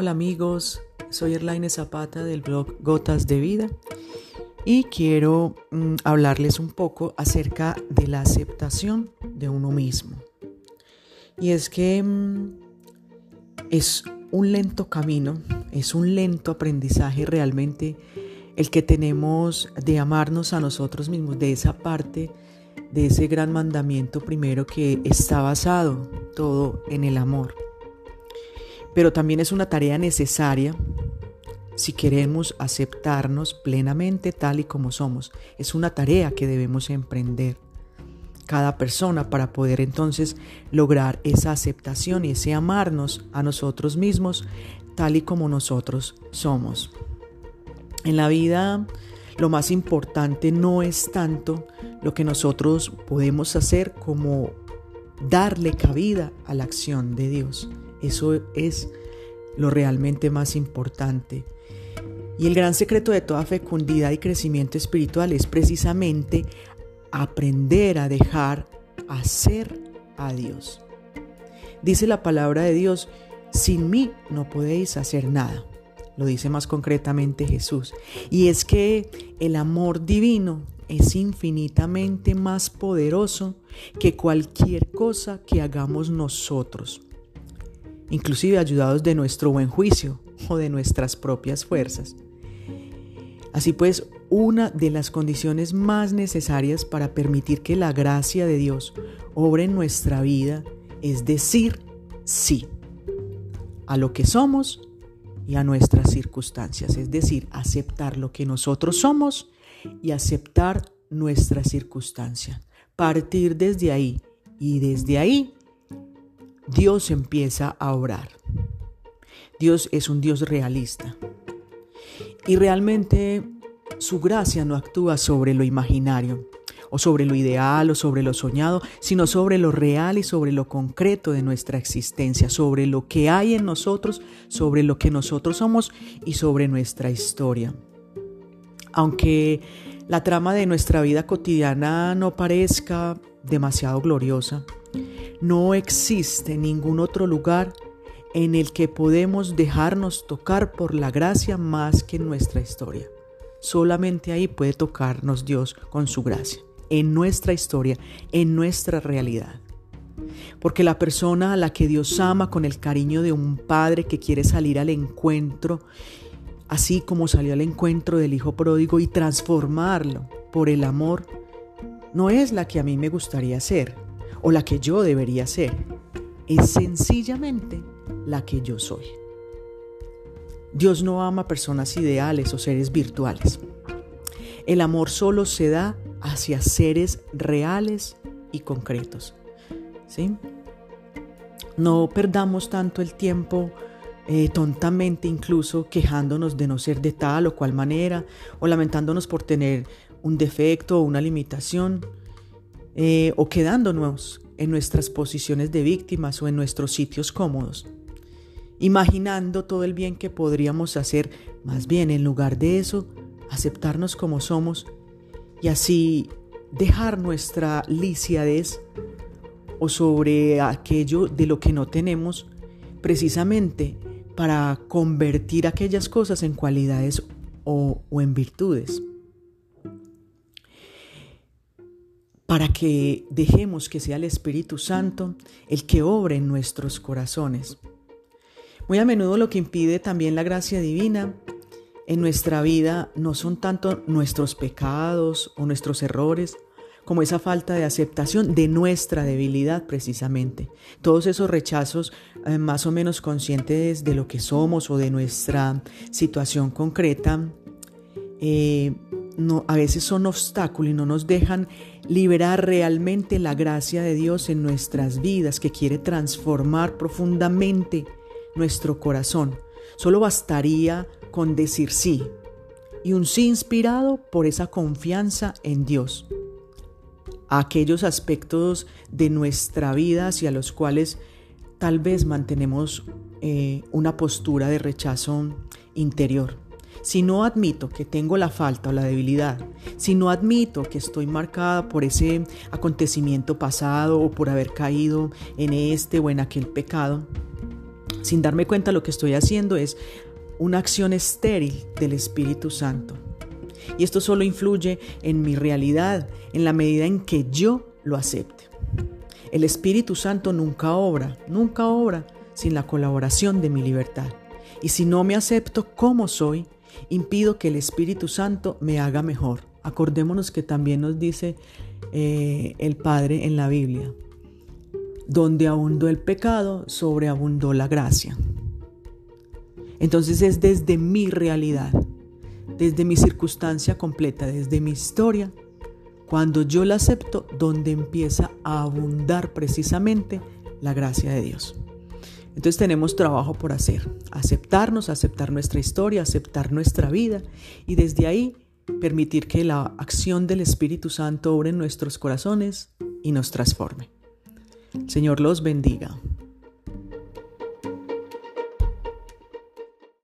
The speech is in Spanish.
Hola amigos, soy Erlaine Zapata del blog Gotas de Vida y quiero mm, hablarles un poco acerca de la aceptación de uno mismo. Y es que mm, es un lento camino, es un lento aprendizaje realmente el que tenemos de amarnos a nosotros mismos, de esa parte, de ese gran mandamiento primero que está basado todo en el amor pero también es una tarea necesaria si queremos aceptarnos plenamente tal y como somos. Es una tarea que debemos emprender cada persona para poder entonces lograr esa aceptación y ese amarnos a nosotros mismos tal y como nosotros somos. En la vida lo más importante no es tanto lo que nosotros podemos hacer como darle cabida a la acción de Dios. Eso es lo realmente más importante. Y el gran secreto de toda fecundidad y crecimiento espiritual es precisamente aprender a dejar hacer a Dios. Dice la palabra de Dios, sin mí no podéis hacer nada. Lo dice más concretamente Jesús. Y es que el amor divino es infinitamente más poderoso que cualquier cosa que hagamos nosotros inclusive ayudados de nuestro buen juicio o de nuestras propias fuerzas. Así pues, una de las condiciones más necesarias para permitir que la gracia de Dios obre en nuestra vida es decir sí a lo que somos y a nuestras circunstancias, es decir, aceptar lo que nosotros somos y aceptar nuestra circunstancia. Partir desde ahí y desde ahí Dios empieza a orar. Dios es un Dios realista. Y realmente su gracia no actúa sobre lo imaginario, o sobre lo ideal, o sobre lo soñado, sino sobre lo real y sobre lo concreto de nuestra existencia, sobre lo que hay en nosotros, sobre lo que nosotros somos y sobre nuestra historia. Aunque la trama de nuestra vida cotidiana no parezca demasiado gloriosa, no existe ningún otro lugar en el que podemos dejarnos tocar por la gracia más que en nuestra historia. Solamente ahí puede tocarnos Dios con su gracia, en nuestra historia, en nuestra realidad. Porque la persona a la que Dios ama con el cariño de un padre que quiere salir al encuentro, así como salió al encuentro del Hijo pródigo y transformarlo por el amor, no es la que a mí me gustaría ser, o la que yo debería ser. Es sencillamente la que yo soy. Dios no ama personas ideales o seres virtuales. El amor solo se da hacia seres reales y concretos. ¿Sí? No perdamos tanto el tiempo eh, tontamente incluso quejándonos de no ser de tal o cual manera o lamentándonos por tener un defecto o una limitación. Eh, o quedándonos en nuestras posiciones de víctimas o en nuestros sitios cómodos, imaginando todo el bien que podríamos hacer, más bien en lugar de eso, aceptarnos como somos y así dejar nuestra lisiadez o sobre aquello de lo que no tenemos, precisamente para convertir aquellas cosas en cualidades o, o en virtudes. Para que dejemos que sea el Espíritu Santo el que obre en nuestros corazones. Muy a menudo lo que impide también la gracia divina en nuestra vida no son tanto nuestros pecados o nuestros errores, como esa falta de aceptación de nuestra debilidad precisamente. Todos esos rechazos eh, más o menos conscientes de lo que somos o de nuestra situación concreta, eh, a veces son obstáculos y no nos dejan liberar realmente la gracia de Dios en nuestras vidas que quiere transformar profundamente nuestro corazón. Solo bastaría con decir sí y un sí inspirado por esa confianza en Dios. A aquellos aspectos de nuestra vida hacia los cuales tal vez mantenemos eh, una postura de rechazo interior. Si no admito que tengo la falta o la debilidad, si no admito que estoy marcada por ese acontecimiento pasado o por haber caído en este o en aquel pecado, sin darme cuenta lo que estoy haciendo es una acción estéril del Espíritu Santo. Y esto solo influye en mi realidad en la medida en que yo lo acepte. El Espíritu Santo nunca obra, nunca obra sin la colaboración de mi libertad. Y si no me acepto como soy, impido que el Espíritu Santo me haga mejor. Acordémonos que también nos dice eh, el Padre en la Biblia, donde abundó el pecado, sobreabundó la gracia. Entonces es desde mi realidad, desde mi circunstancia completa, desde mi historia, cuando yo la acepto, donde empieza a abundar precisamente la gracia de Dios. Entonces tenemos trabajo por hacer, aceptarnos, aceptar nuestra historia, aceptar nuestra vida y desde ahí permitir que la acción del Espíritu Santo obre en nuestros corazones y nos transforme. Señor los bendiga.